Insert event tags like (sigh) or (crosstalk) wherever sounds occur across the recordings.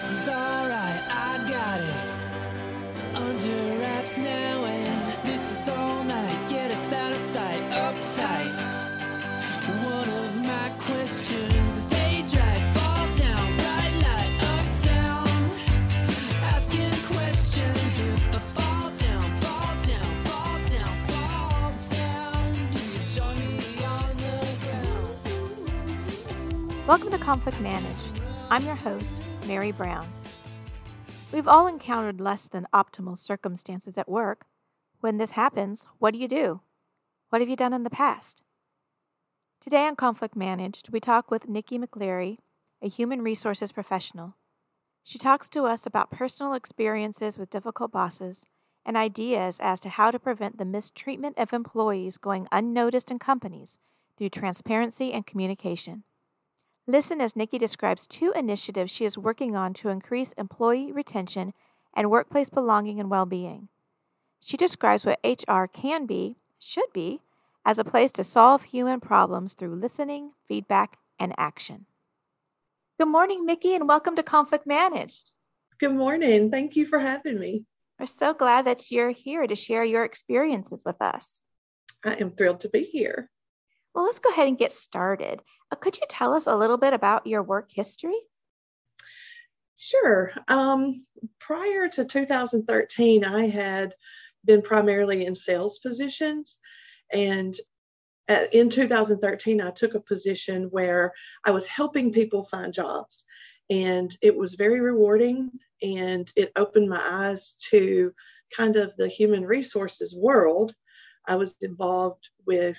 This is alright, I got it. Under wraps now, and this is all night. Get us out of sight, uptight. One of my questions is stage right, ball down, bright light, uptown. Asking questions if I fall down, fall down, fall down, fall down. Do you join me on the ground? Welcome to Conflict Managed. I'm your host, Merry Brown. We've all encountered less than optimal circumstances at work. When this happens, what do you do? What have you done in the past? Today on Conflict Managed, we talk with Mikki McLeary, a human resources professional. She talks to us about personal experiences with difficult bosses and ideas as to how to prevent the mistreatment of employees going unnoticed in companies through transparency and communication. Listen as Mikki describes two initiatives she is working on to increase employee retention and workplace belonging and well being. She describes what HR can be, should be, as a place to solve human problems through listening, feedback, and action. Good morning, Mikki, and welcome to Conflict Managed. Good morning. Thank you for having me. We're so glad that you're here to share your experiences with us. I am thrilled to be here. Well, let's go ahead and get started. Uh, could you tell us a little bit about your work history? Sure. Um, prior to 2013, I had been primarily in sales positions. And at, in 2013, I took a position where I was helping people find jobs. And it was very rewarding and it opened my eyes to kind of the human resources world. I was involved with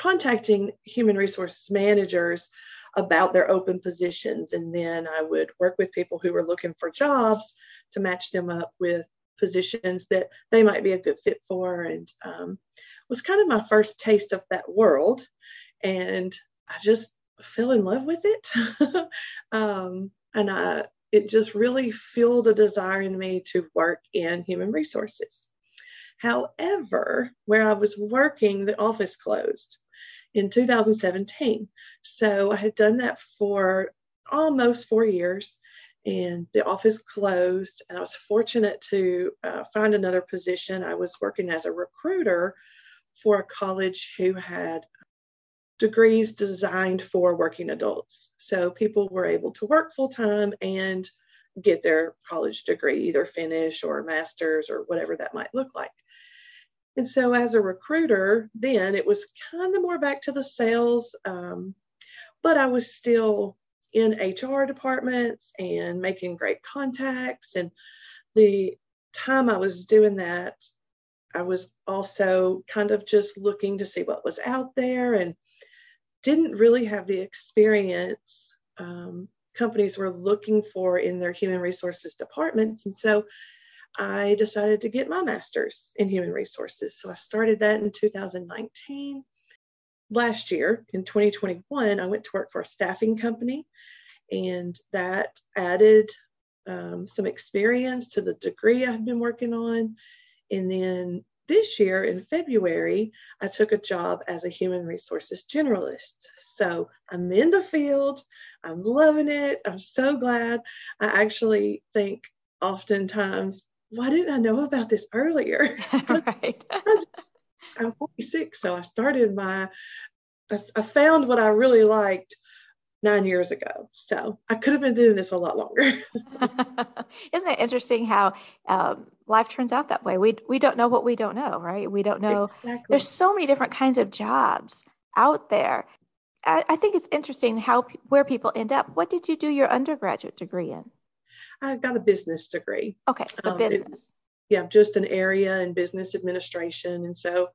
contacting human resources managers about their open positions. And then I would work with people who were looking for jobs to match them up with positions that they might be a good fit for. And um, was kind of my first taste of that world. And I just fell in love with it. (laughs) um, and I, it just really fueled a desire in me to work in human resources. However, where I was working, the office closed in 2017. So I had done that for almost four years and the office closed. And I was fortunate to uh, find another position. I was working as a recruiter for a college who had degrees designed for working adults. So people were able to work full time and get their college degree, either finish or master's or whatever that might look like. And so, as a recruiter, then it was kind of more back to the sales, um, but I was still in HR departments and making great contacts. And the time I was doing that, I was also kind of just looking to see what was out there and didn't really have the experience um, companies were looking for in their human resources departments. And so I decided to get my master's in human resources. So I started that in 2019. Last year, in 2021, I went to work for a staffing company, and that added um, some experience to the degree I had been working on. And then this year in February, I took a job as a human resources generalist. So I'm in the field, I'm loving it, I'm so glad. I actually think oftentimes why didn't I know about this earlier? (laughs) right. (laughs) I'm 46, so I started my, I, I found what I really liked nine years ago. So I could have been doing this a lot longer. (laughs) Isn't it interesting how um, life turns out that way? We we don't know what we don't know, right? We don't know. Exactly. There's so many different kinds of jobs out there. I, I think it's interesting how where people end up. What did you do your undergraduate degree in? I got a business degree. Okay, so Um, it- business. Yeah, just an area in business administration. And so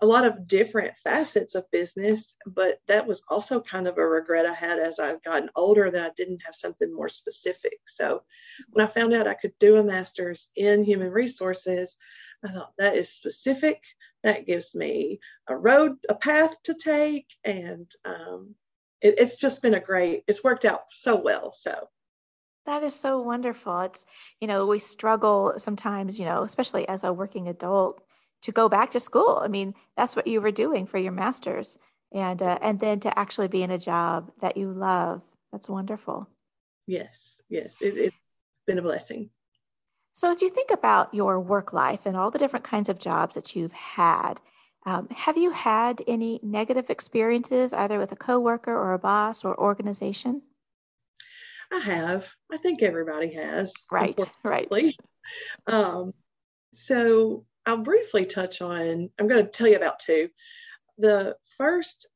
a lot of different facets of business, but that was also kind of a regret I had as I've gotten older that I didn't have something more specific. So when I found out I could do a master's in human resources, I thought that is specific. That gives me a road, a path to take. And um, it, it's just been a great, it's worked out so well. So That is so wonderful. It's, you know, we struggle sometimes, you know, especially as a working adult, to go back to school. I mean, that's what you were doing for your master's, and uh, and then to actually be in a job that you love. That's wonderful. Yes, yes. It, it been a blessing. So, as you think about your work life and all the different kinds of jobs that you've had, um, have you had any negative experiences either with a coworker or a boss or organization? I have. I think everybody has. Right, right. Um, so I'll briefly touch on, I'm going to tell you about two. The first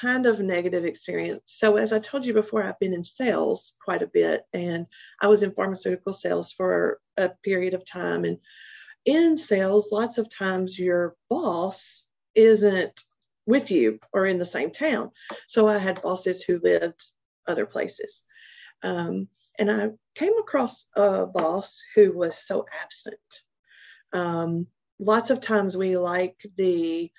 kind of negative experience. So, as I told you before, I've been in sales quite a bit, and I was in pharmaceutical sales for a period of time. And in sales, lots of times your boss isn't with you or in the same town. So, I had bosses who lived other places. Um, and I came across a boss who was so absent. Um, lots of times we like the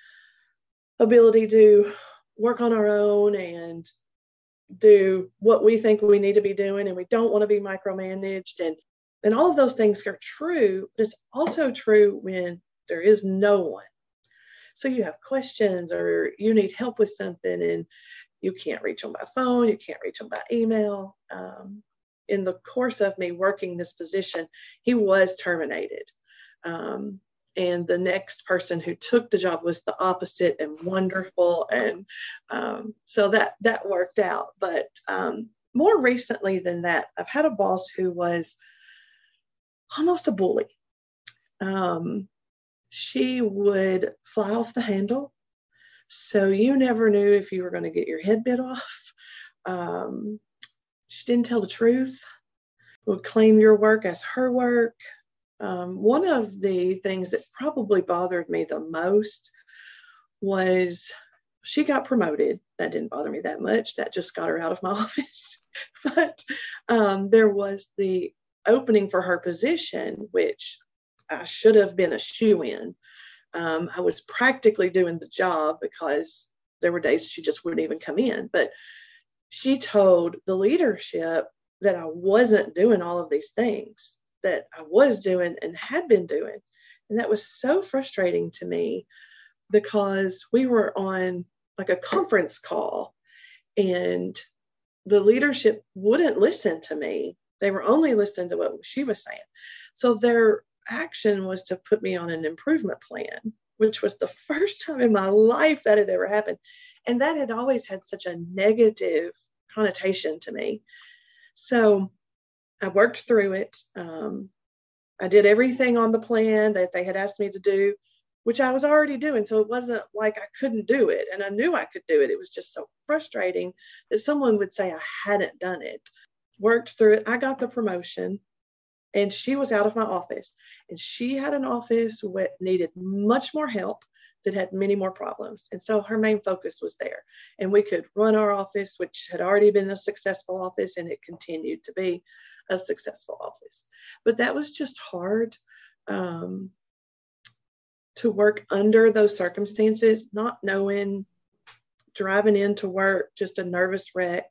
ability to work on our own and do what we think we need to be doing and we don't want to be micromanaged and and all of those things are true but it's also true when there is no one so you have questions or you need help with something and you can't reach them by phone you can't reach them by email. Um, in the course of me working this position he was terminated. Um, and the next person who took the job was the opposite and wonderful. And um, so that that worked out. But um, more recently than that i've had a boss who was almost a bully. Um, she would fly off the handle so you never knew if you were going to get your head bit off um, she didn't tell the truth would claim your work as her work um, one of the things that probably bothered me the most was she got promoted. That didn't bother me that much. That just got her out of my (laughs) office. but um, there was the opening for her position, which I should have been a shoe in. Um, I was practically doing the job because there were days she just wouldn't even come in. But she told the leadership that I wasn't doing all of these things that I was doing and had been doing. And that was so frustrating to me because we were on like a conference call and the leadership wouldn't listen to me. They were only listening to what she was saying. So their action was to put me on an improvement plan, which was the first time in my life that had ever happened. And that had always had such a negative connotation to me. So I worked through it. Um, I did everything on the plan that they had asked me to do, which I was already doing. So it wasn't like I couldn't do it. And I knew I could do it. It was just so frustrating that someone would say I hadn't done it. Worked through it. I got the promotion and she was out of my office. And she had an office that needed much more help that had many more problems. And so her main focus was there. And we could run our office, which had already been a successful office, and it continued to be a successful office. But that was just hard um, to work under those circumstances, not knowing, driving into work, just a nervous wreck,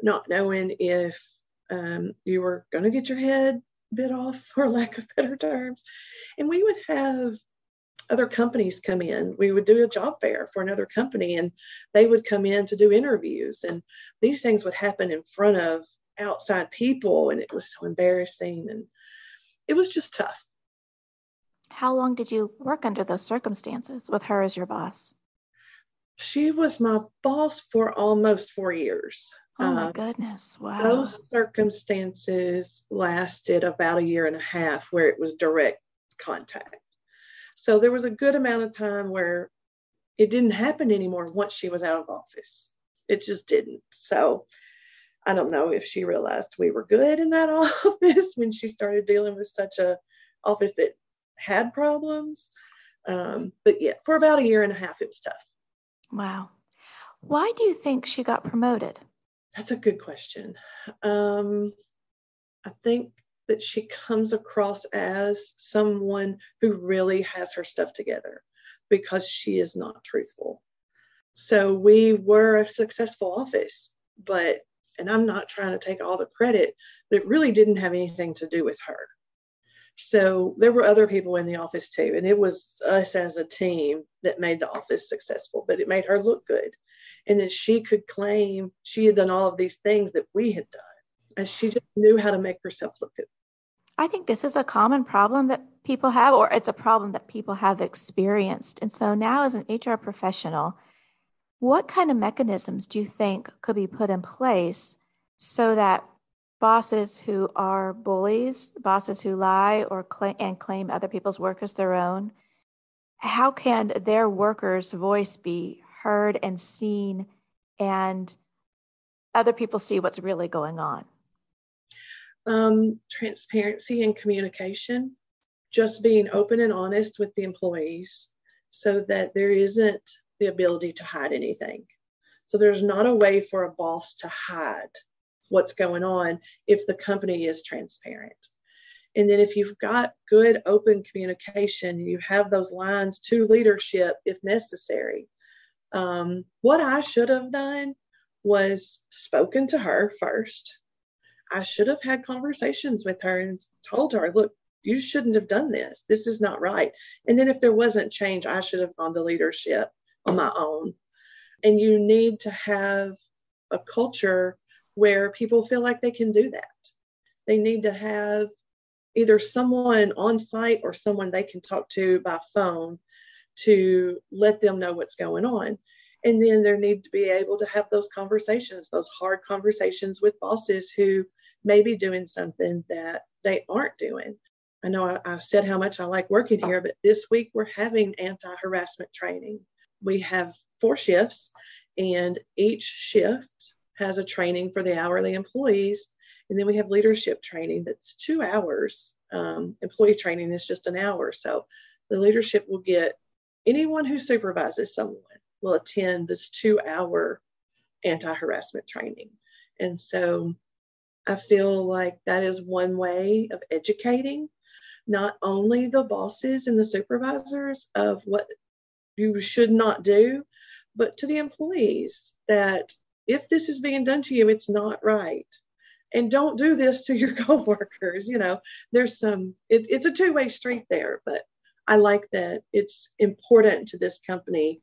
not knowing if um, you were going to get your head bit off, (laughs) for lack of better terms. And we would have other companies come in. We would do a job fair for another company and they would come in to do interviews. And these things would happen in front of outside people. And it was so embarrassing. And it was just tough. How long did you work under those circumstances with her as your boss? She was my boss for almost four years. Oh my uh, goodness. Wow. Those circumstances lasted about a year and a half where it was direct contact. So there was a good amount of time where it didn't happen anymore once she was out of office. It just didn't. So I don't know if she realized we were good in that (laughs) office when she started dealing with such a office that had problems. Um, but yeah, for about a year and a half, it was tough. Wow. Why do you think she got promoted? That's a good question. Um, I think that she comes across as someone who really has her stuff together because she is not truthful. So we were a successful office, but, and I'm not trying to take all the credit, but it really didn't have anything to do with her. So there were other people in the office too, and it was us as a team that made the office successful, but it made her look good. And that she could claim she had done all of these things that we had done. And she just knew how to make herself look good. I think this is a common problem that people have, or it's a problem that people have experienced. And so now, as an HR professional, what kind of mechanisms do you think could be put in place so that bosses who are bullies, bosses who lie or claim and claim other people's work as their own, how can their workers' voice be heard and seen and other people see what's really going on? Um, transparency and communication, just being open and honest with the employees so that there isn't the ability to hide anything. So there's not a way for a boss to hide what's going on if the company is transparent. And then if you've got good open communication, you have those lines to leadership if necessary. Um, what I should have done was spoken to her first. I should have had conversations with her and told her, look, you shouldn't have done this. This is not right. And then if there wasn't change, I should have gone to leadership on my own. And you need to have a culture where people feel like they can do that. They need to have either someone on site or someone they can talk to by phone to let them know what's going on. And then there need to be able to have those conversations, those hard conversations with bosses who may be doing something that they aren't doing. I know I, I said how much I like working here, but this week we're having anti harassment training. We have four shifts, and each shift has a training for the hourly employees. And then we have leadership training that's two hours. Um, employee training is just an hour. So the leadership will get anyone who supervises someone will attend this two hour anti harassment training. And so I feel like that is one way of educating not only the bosses and the supervisors of what you should not do, but to the employees that if this is being done to you, it's not right. And don't do this to your (laughs) coworkers. You know, there's some, it, it's a two way street there, but I like that it's important to this company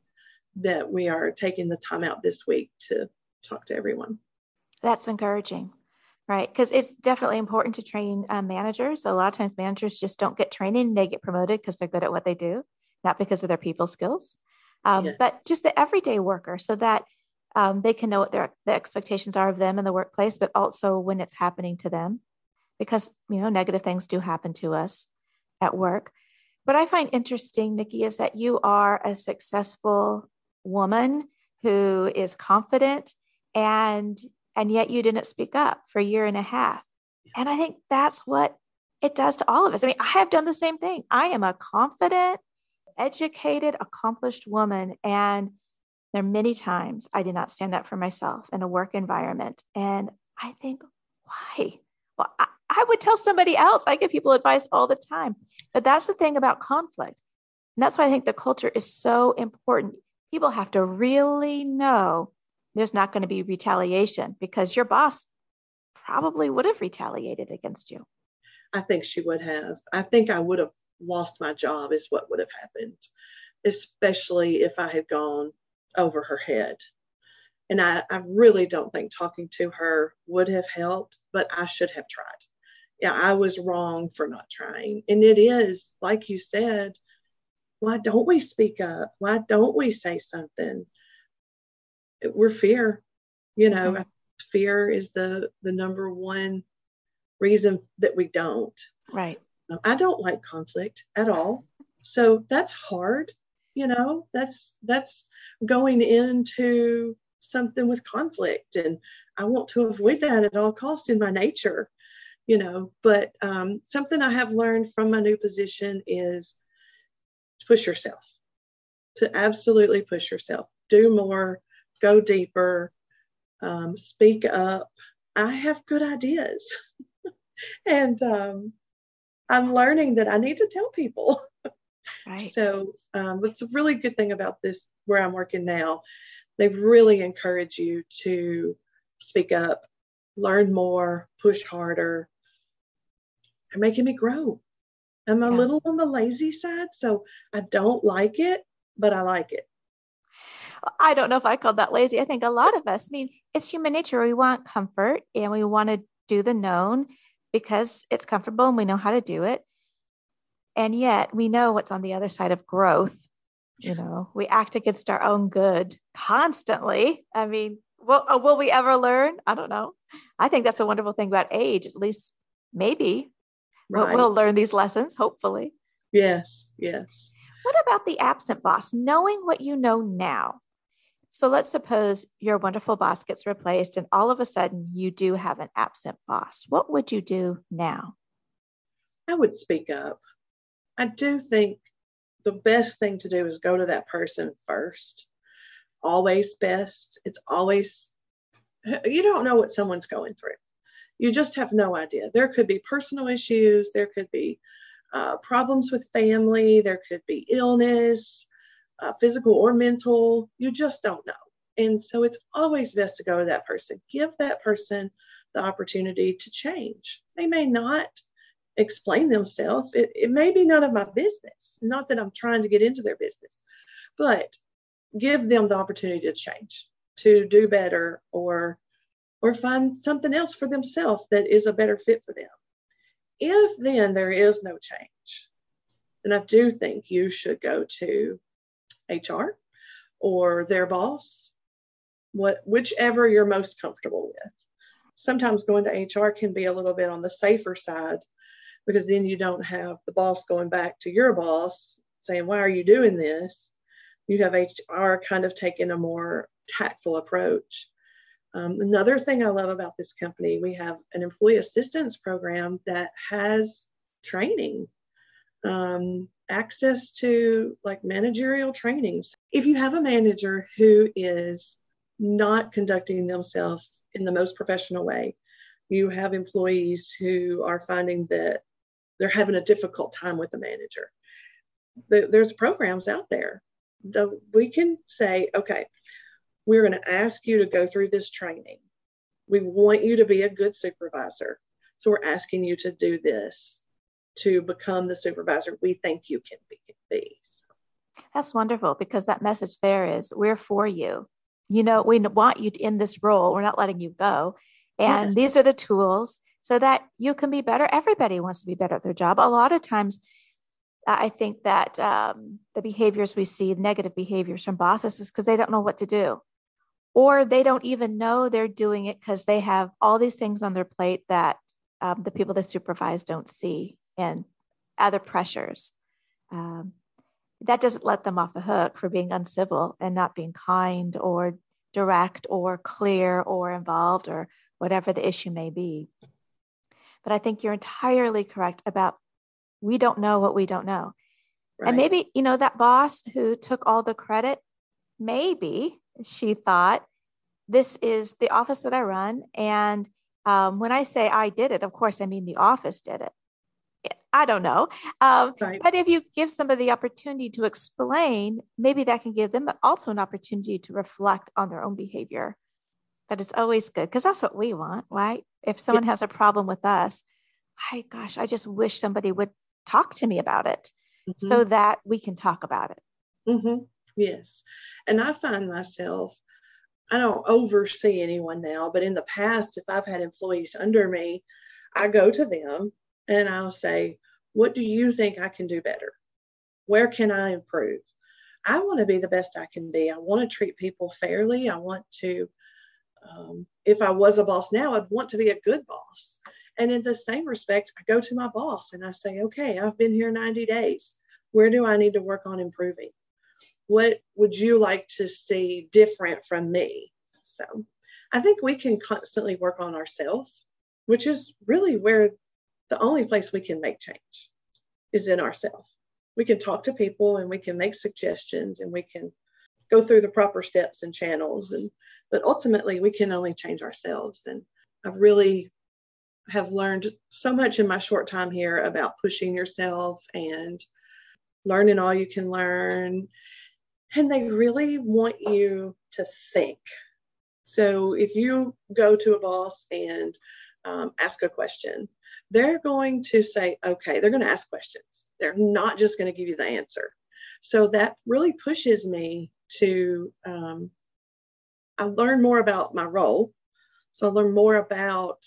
that we are taking the time out this week to talk to everyone. That's encouraging, right? Because it's definitely important to train uh, managers. A lot of times, managers just don't get training; they get promoted because they're good at what they do, not because of their people skills. Um, yes. But just the everyday worker, so that um, they can know what their the expectations are of them in the workplace, but also when it's happening to them, because you know negative things do happen to us at work. What I find interesting, Mikki, is that you are a successful woman who is confident and and yet you didn't speak up for a year and a half. And i think that's what it does to all of us. I mean i have done the same thing. I am a confident educated accomplished woman and there are many times i did not stand up for myself in a work environment. And i think why? Well I, I would tell somebody else i give people advice all the time but that's the thing about conflict and that's why i think the culture is so important people have to really know there's not going to be retaliation because your boss probably would have retaliated against you. I think she would have. I think I would have lost my job, is what would have happened, especially if I had gone over her head. And I, I really don't think talking to her would have helped, but I should have tried. Yeah, I was wrong for not trying. And it is, like you said, why don't we speak up? Why don't we say something? We're fear, you know, mm-hmm. fear is the the number one reason that we don't. Right. I don't like conflict at all. So that's hard, you know, that's that's going into something with conflict and I want to avoid that at all cost in my nature, you know, but um, something I have learned from my new position is push yourself, to absolutely push yourself, do more, go deeper, um, speak up. I have good ideas. (laughs) and um, I'm learning that I need to tell people. (laughs) Right. So um, what's a really good thing about this where I'm working now, they've really encouraged you to speak up, learn more, push harder, and making me grow. I'm a yeah. little on the lazy side, so I don't like it, but I like it. I don't know if I called that lazy. I think a lot of us, I mean, it's human nature. We want comfort and we want to do the known because it's comfortable and we know how to do it. And yet we know what's on the other side of growth. You know, we act against our own good constantly. I mean, will, uh, will we ever learn? I don't know. I think that's a wonderful thing about age, at least maybe right. we'll, we'll learn these lessons, hopefully. Yes, yes. What about the absent boss? Knowing what you know now. So let's suppose your wonderful boss gets replaced and all of a sudden you do have an absent boss. What would you do now? I would speak up. I do think the best thing to do is go to that person first. Always best. It's always, you don't know what someone's going through. You just have no idea. There could be personal issues, there could be uh, problems with family, there could be illness, uh, physical or mental. You just don't know. And so it's always best to go to that person. Give that person the opportunity to change. They may not explain themselves. It, it may be none of my business. Not that I'm trying to get into their business, but give them the opportunity to change, to do better, or or find something else for themselves that is a better fit for them. If then there is no change, then I do think you should go to HR or their boss, what whichever you're most comfortable with. Sometimes going to HR can be a little bit on the safer side because then you don't have the boss going back to your boss saying, Why are you doing this? You have HR kind of taking a more tactful approach. Um, another thing I love about this company, we have an employee assistance program that has training, um, access to like managerial trainings. If you have a manager who is not conducting themselves in the most professional way, you have employees who are finding that they're having a difficult time with the manager. There's programs out there that we can say, okay, we're going to ask you to go through this training. We want you to be a good supervisor. So we're asking you to do this to become the supervisor we think you can be. be. That's wonderful because that message there is we're for you. You know, we want you in this role. We're not letting you go. And yes. these are the tools so that you can be better. Everybody wants to be better at their job. A lot of times, I think that um, the behaviors we see, negative behaviors from bosses, is because they don't know what to do. Or they don't even know they're doing it because they have all these things on their plate that um, the people they supervise don't see and other pressures. Um, that doesn't let them off the hook for being uncivil and not being kind or direct or clear or involved or whatever the issue may be. But I think you're entirely correct about we don't know what we don't know. Right. And maybe, you know, that boss who took all the credit, maybe she thought, this is the office that I run. And um, when I say I did it, of course, I mean the office did it. I don't know. Um, right. But if you give somebody the opportunity to explain, maybe that can give them also an opportunity to reflect on their own behavior that it's always good because that's what we want, right? If someone has a problem with us, I gosh, I just wish somebody would talk to me about it mm-hmm. so that we can talk about it. Mm-hmm. Yes. And I find myself, I don't oversee anyone now, but in the past, if I've had employees under me, I go to them and I'll say, What do you think I can do better? Where can I improve? I want to be the best I can be. I want to treat people fairly. I want to um, if I was a boss now, I'd want to be a good boss. And in the same respect, I go to my boss and I say, okay, I've been here 90 days. Where do I need to work on improving? What would you like to see different from me? So I think we can constantly work on ourselves, which is really where the only place we can make change is in ourselves. We can talk to people and we can make suggestions and we can go through the proper steps and channels and but ultimately we can only change ourselves and i really have learned so much in my short time here about pushing yourself and learning all you can learn and they really want you to think so if you go to a boss and um, ask a question they're going to say okay they're going to ask questions they're not just going to give you the answer so that really pushes me to um, I learn more about my role. So I learn more about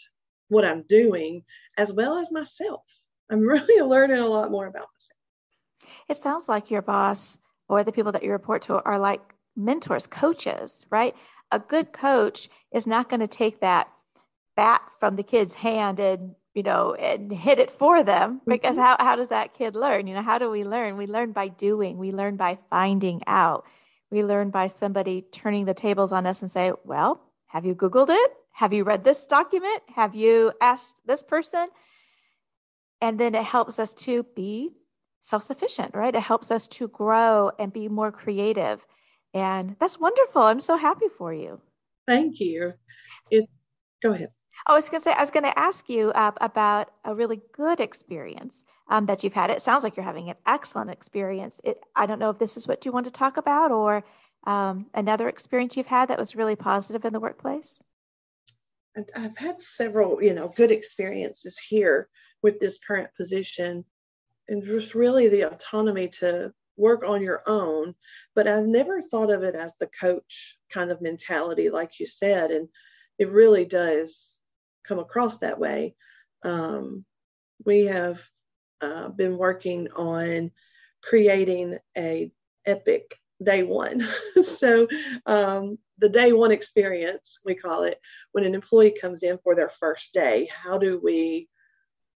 what I'm doing as well as myself. I'm (laughs) really learning a lot more about myself. It sounds like your boss or the people that you report to are like mentors, coaches, right? A good coach is not going to take that bat from the kid's hand and you know and hit it for them because mm-hmm. how, how does that kid learn? You know how do we learn? We learn by doing. We learn by finding out. We learn by somebody turning the tables on us and say well have you googled it? Have you read this document? Have you asked this person? And then it helps us to be self-sufficient right? It helps us to grow and be more creative. And that's wonderful. I'm so happy for you. Thank you. It's go ahead. I was going to say, I was going to ask you uh, about a really good experience um, that you've had. It sounds like you're having an excellent experience. It, I don't know if this is what you want to talk about or um, another experience you've had that was really positive in the workplace. I've had several, you know, good experiences here with this current position, and just really the autonomy to work on your own. But I've never thought of it as the coach kind of mentality, like you said, and it really does come across that way. Um, we have uh, been working on creating a epic day one. (laughs) so um, the day one experience, we call it, when an employee comes in for their first day, how do we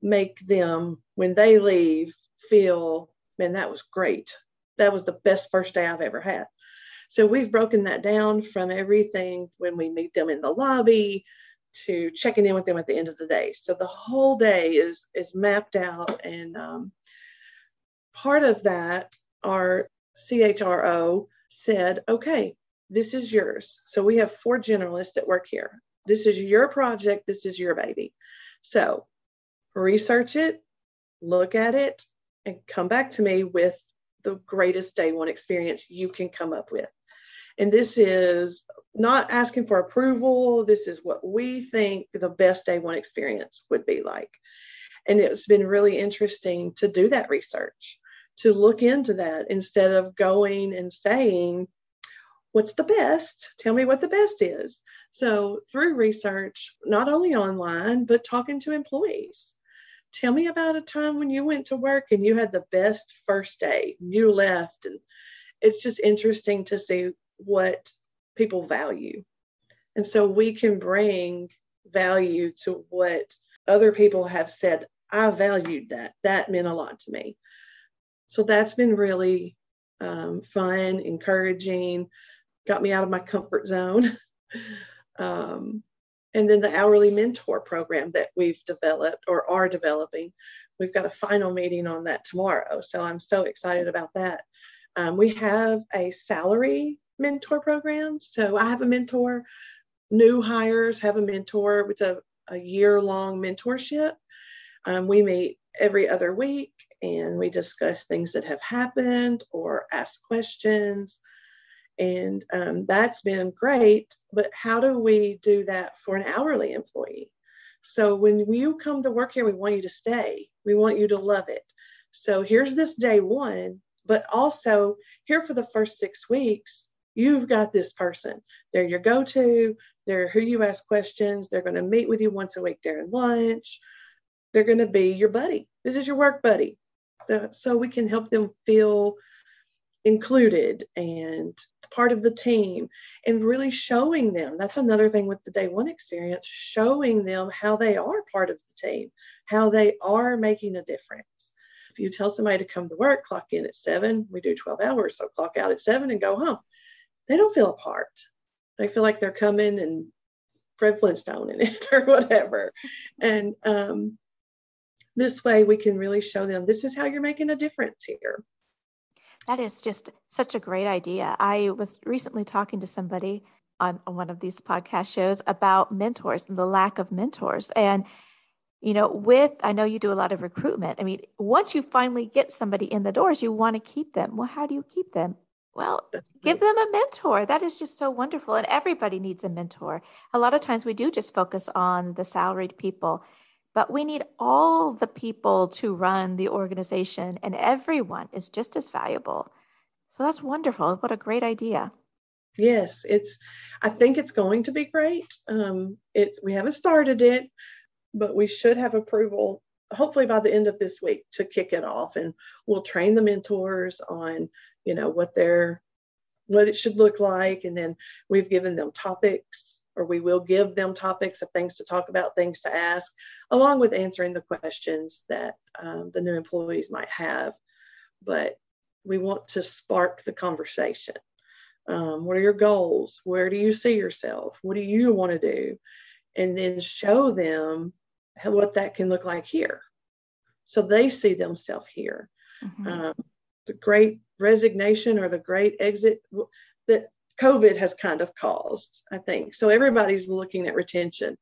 make them, when they leave, feel, man, that was great. That was the best first day I've ever had. So we've broken that down from everything when we meet them in the lobby to checking in with them at the end of the day. So the whole day is is mapped out, and um, part of that, our CHRO said, "Okay, this is yours." So we have four generalists that work here. This is your project. This is your baby. So research it, look at it, and come back to me with the greatest day one experience you can come up with. And this is not asking for approval. This is what we think the best day one experience would be like. And it's been really interesting to do that research, to look into that instead of going and saying, What's the best? Tell me what the best is. So, through research, not only online, but talking to employees. Tell me about a time when you went to work and you had the best first day, you left. And it's just interesting to see what people value. And so we can bring value to what other people have said, I valued that. That meant a lot to me. So that's been really um, fun, encouraging, got me out of my comfort zone. (laughs) um, and then the hourly mentor program that we've developed or are developing, we've got a final meeting on that tomorrow. So I'm so excited about that. Um, we have a salary mentor program. So I have a mentor. New hires have a mentor. It's a, a year long mentorship. Um, we meet every other week and we discuss things that have happened or ask questions. And um, that's been great. But how do we do that for an hourly employee? So when you come to work here, we want you to stay, we want you to love it. So here's this day one, but also here for the first six weeks, You've got this person. They're your go to, they're who you ask questions. They're going to meet with you once a week during lunch. They're going to be your buddy. This is your work buddy. So we can help them feel included and part of the team and really showing them that's another thing with the day one experience showing them how they are part of the team how they are making a difference if you tell somebody to come to work clock in at seven we do 12 hours so clock out at seven and go home they don't feel apart. They feel like they're coming and Fred Flintstone in it (laughs) or whatever. And um, this way we can really show them this is how you're making a difference here. That is just such a great idea. I was recently talking to somebody on, on one of these podcast shows about mentors and the lack of mentors. And, you know, with, I know you do a lot of recruitment. I mean, once you finally get somebody in the doors, you want to keep them. Well, how do you keep them? Well, give them a mentor. That is just so wonderful. And everybody needs a mentor. A lot of times we do just focus on the salaried people, but we need all the people to run the organization, and everyone is just as valuable. So that's wonderful. What a great idea. Yes, it's. I think it's going to be great. Um, it's we haven't started it, but we should have approval hopefully by the end of this week to kick it off and we'll train the mentors on you know what they're what it should look like and then we've given them topics or we will give them topics of things to talk about things to ask along with answering the questions that um, the new employees might have but we want to spark the conversation um, what are your goals where do you see yourself what do you want to do and then show them what that can look like here. So they see themselves here. Mm-hmm. Um, the great resignation or the great exit that COVID has kind of caused, I think. So everybody's looking at retention.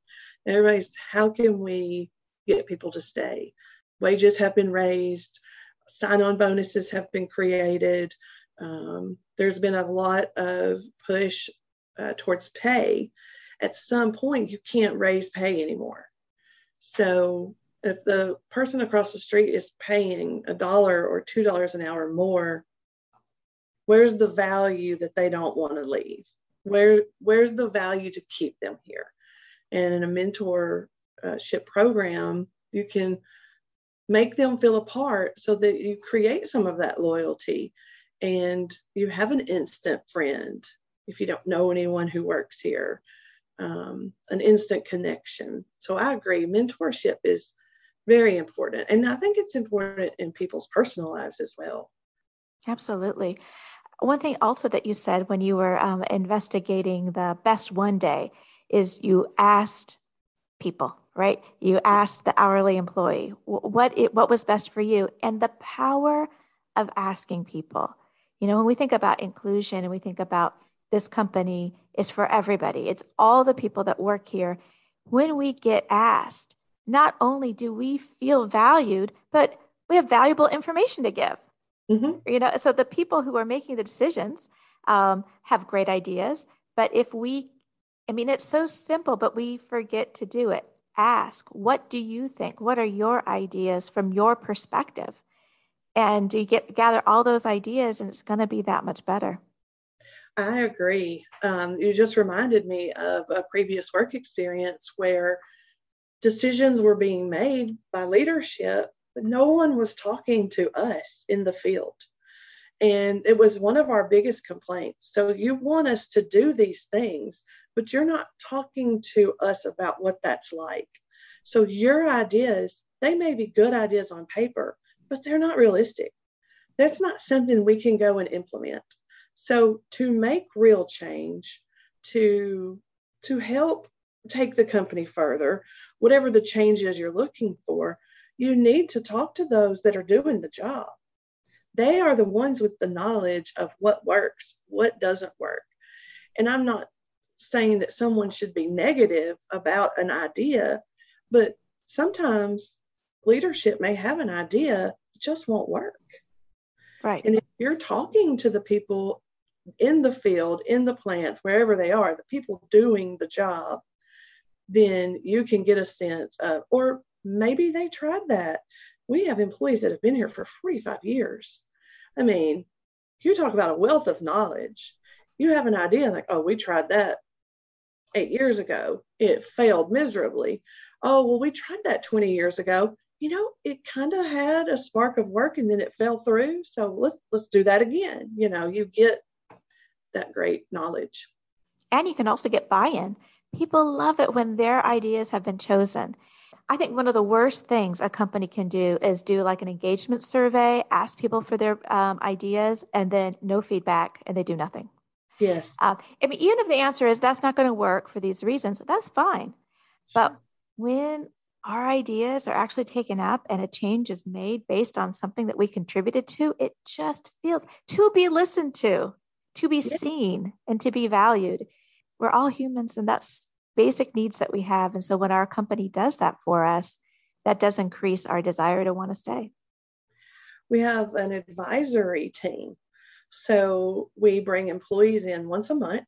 Everybody's, how can we get people to stay? Wages have been raised, sign on bonuses have been created. Um, there's been a lot of push uh, towards pay. At some point, you can't raise pay anymore. So if the person across the street is paying a dollar or two dollars an hour more, where's the value that they don't want to leave? Where where's the value to keep them here? And in a mentorship program, you can make them feel a part so that you create some of that loyalty and you have an instant friend if you don't know anyone who works here um, an instant connection. So I agree, mentorship is very important. And I think it's important in people's personal lives as well. Absolutely. One thing also that you said when you were um, investigating the best one day is you asked people, right? You asked the hourly employee what it, what was best for you, and the power of asking people. You know, when we think about inclusion and we think about this company is for everybody. It's all the people that work here. When we get asked, not only do we feel valued, but we have valuable information to give. Mm-hmm. You know, so the people who are making the decisions um, have great ideas. But if we, I mean, it's so simple, but we forget to do it. Ask, what do you think? What are your ideas from your perspective? And you get gather all those ideas, and it's going to be that much better. I agree. Um, you just reminded me of a previous work experience where decisions were being made by leadership, no one was talking to us in the field. And it was one of our biggest complaints. So you want us to do these things, but you're not talking to us about what that's like. So your ideas, they may be good ideas on paper, but they're not realistic. That's not something we can go and implement. So to make real change, to to help take the company further, whatever the change is you're looking for, you need to talk to those that are doing the job. They are the ones with the knowledge of what works, what doesn't work. And I'm not saying that someone should be negative about an idea, but sometimes leadership may have an idea, it just won't work. Right. And if you're talking to the people in the field, in the plants, wherever they are, the people doing the job, then you can get a sense of, or maybe they tried that. We have employees that have been here for 45 years. I mean, you talk about a wealth of knowledge. You have an idea like, oh, we tried that eight years ago. It failed miserably. Oh, well, we tried that 20 years ago. You know, it kind of had a spark of work and then it fell through. So let's let's do that again. You know, you get that great knowledge. And you can also get buy in. People love it when their ideas have been chosen. I think one of the worst things a company can do is do like an engagement survey, ask people for their um, ideas, and then no feedback, and they do nothing. Yes. Uh, I mean, even if the answer is that's not going to work for these reasons, that's fine. Sure. But when our ideas are actually taken up and a change is made based on something that we contributed to, it just feels to be listened to to be yeah. seen and to be valued. We're all humans, and that's basic needs that we have. And so when our company does that for us, that does increase our desire to want to stay. We have an advisory team. So we bring employees in once a month,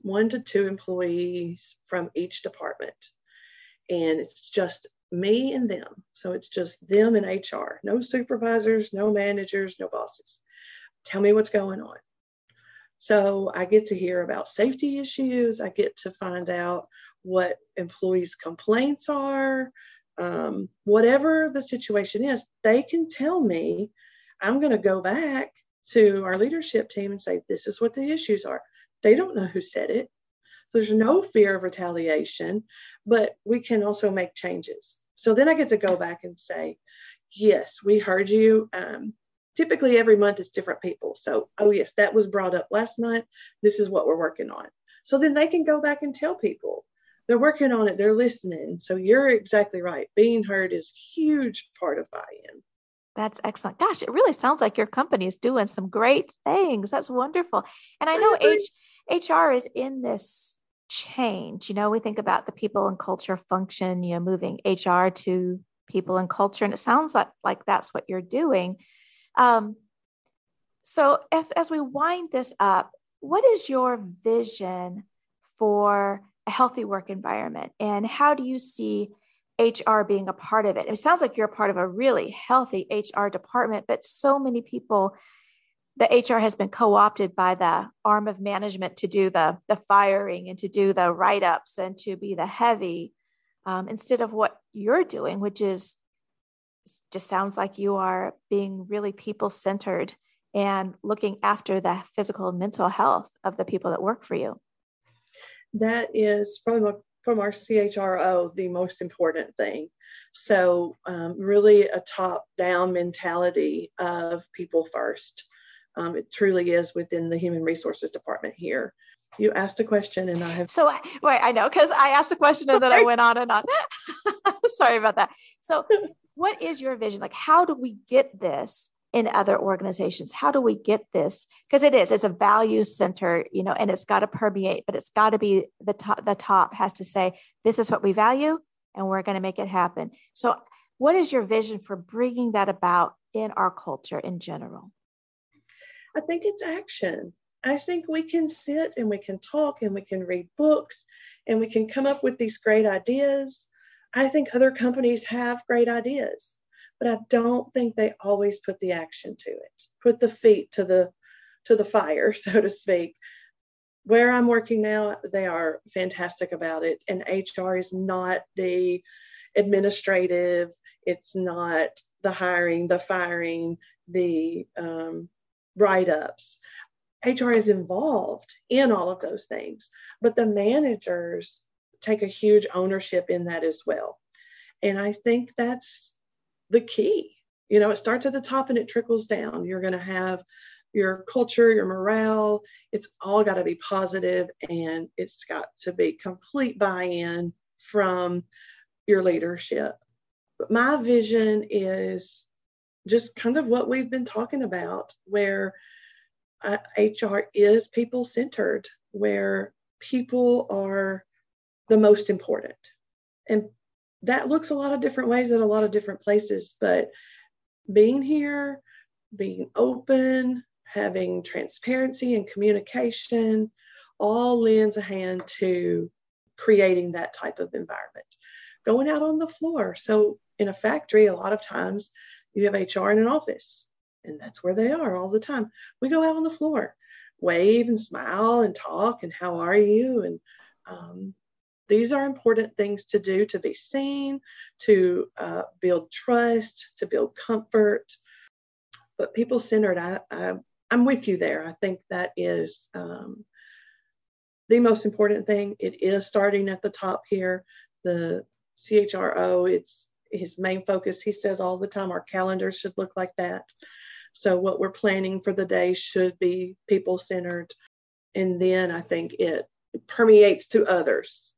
one to two employees from each department. And it's just me and them. So it's just them and HR, no supervisors, no managers, no bosses. Tell me what's going on. So I get to hear about safety issues. I get to find out what employees' complaints are, um, whatever the situation is, they can tell me. I'm going to go back to our leadership team and say, This is what the issues are. They don't know who said it. So there's no fear of retaliation, but we can also make changes. So then I get to go back and say, Yes, we heard you. Um, typically every month it's different people. So, oh, yes, that was brought up last month. This is what we're working on. So then they can go back and tell people they're working on it, they're listening. So you're exactly right. Being heard is huge part of buy-in. That's excellent. Gosh, it really sounds like your company is doing some great things. That's wonderful. And I know H, HR is in this change. You know, we think about the people and culture function, you know, moving HR to people and culture. And it sounds like, like that's what you're doing. Um, so as, as we wind this up, what is your vision for a healthy work environment? And how do you see HR being a part of it? It sounds like you're a part of a really healthy HR department, but so many people, the HR has been co-opted by the arm of management to do the, the firing and to do the write-ups and to be the heavy um, instead of what you're doing, which is just sounds like you are being really people centered and looking after the physical and mental health of the people that work for you that is from a, from our CHRO the most important thing. So um, really a top down mentality of people first. Um, it truly is within the human resources department here. You asked a question, and I have. So wait, I know because I asked a question and then I went on and on. (laughs) Sorry about that. So, (laughs) what is your vision? Like, how do we get this in other organizations? How do we get this? Because it is it's a value center you know and it's got to permeate but it's got to be the top the top has to say this is what we value and we're going to make it happen. So what is your vision for bringing that about in our culture in general? I think it's action. I think we can sit and we can talk and we can read books and we can come up with these great ideas i think other companies have great ideas but I don't think they always put the action to it, put the feet to the to the fire, (laughs) so to speak. Where I'm working now, they are fantastic about it, and HR is not the administrative. It's not the hiring, the firing, the um, write ups. HR is involved in all of those things, but the managers take a huge ownership in that as well. And I think that's the key. You know, it starts at the top and it trickles down. You're going to have your culture, your morale. It's all got to be positive and it's got to be complete buy in from your leadership. But my vision is just kind of what we've been talking about, where uh, HR is people centered, where people are the most important. And that looks a lot of different ways at a lot of different places. But being here, being open, having transparency and communication all lends a hand to creating that type of environment. Going out on the floor. So, in a factory, a lot of times you have HR in an office, and that's where they are all the time. We go out on the floor, wave and smile and talk, and how are you? And um, these are important things to do to be seen, to uh, build trust, to build comfort. But people centered, I, I, am with you there. I think that is um, the most important thing. It is starting at the top here. The CHRO, it's his main focus. He says all the time our calendars should look like that. So, what we're planning for the day should be people centered. And then I think it permeates to others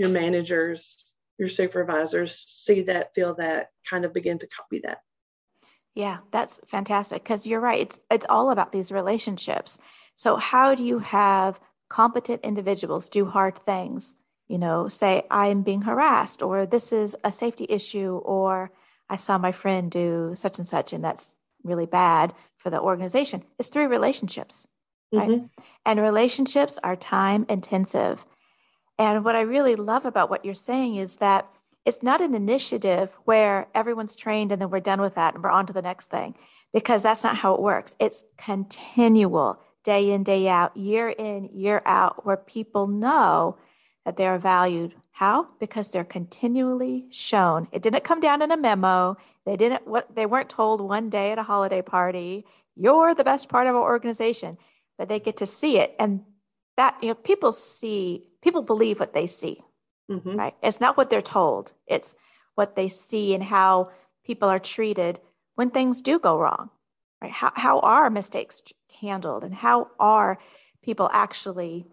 your managers, your supervisors see that, feel that, kind of begin to copy that. Yeah, that's fantastic because you're right. It's it's all about these relationships. So how do you have competent individuals do hard things? You know, say I'm being harassed or this is a safety issue or I saw my friend do such and such and that's really bad for the organization. It's through relationships, right? Mm-hmm. And relationships are time intensive. And what I really love about what you're saying is that it's not an initiative where everyone's trained and then we're done with that and we're on to the next thing, because that's not how it works. It's continual, day in, day out, year in, year out, where people know that they are valued, How? Because they're continually shown. It didn't come down in a memo. They didn't what they weren't told one day at a holiday party, you're the best part of our organization, but they get to see it and that you know people see people believe what they see. Mm-hmm. Right? It's not what they're told. It's what they see and how people are treated when things do go wrong. Right? How how are mistakes handled and how are people actually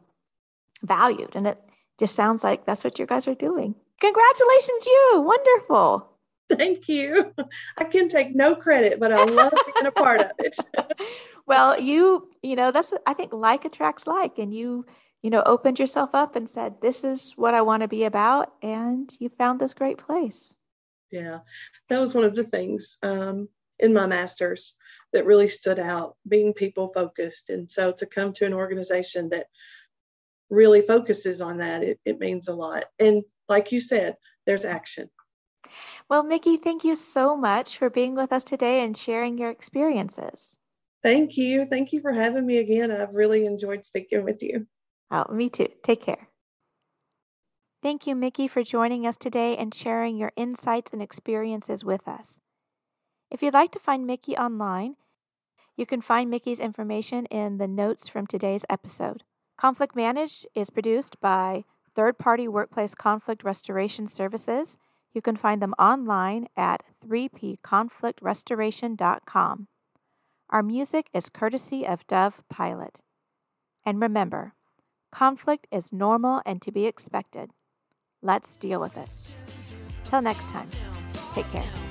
valued? And it just sounds like that's what you guys are doing. Congratulations, you. Wonderful. Thank you. I can take no credit, but I love being a part of it. (laughs) well, you, you know, that's, I think like attracts like, and you, you know, opened yourself up and said, this is what I want to be about. And you found this great place. Yeah, that was one of the things um, in my master's that really stood out, being people focused. And so to come to an organization that really focuses on that, it, it means a lot. And like you said, there's action. Well, Mikki, thank you so much for being with us today and sharing your experiences. Thank you. Thank you for having me again. I've really enjoyed speaking with you. Oh, me too. Take care. Thank you, Mikki, for joining us today and sharing your insights and experiences with us. If you'd like to find Mikki online, you can find Mikki's information in the notes from today's episode. Conflict Managed is produced by third party workplace conflict restoration services you can find them online at 3pconflictrestoration.com. Our music is courtesy of Dove Pilot. And remember, conflict is normal and to be expected. Let's deal with it. Till next time, take care.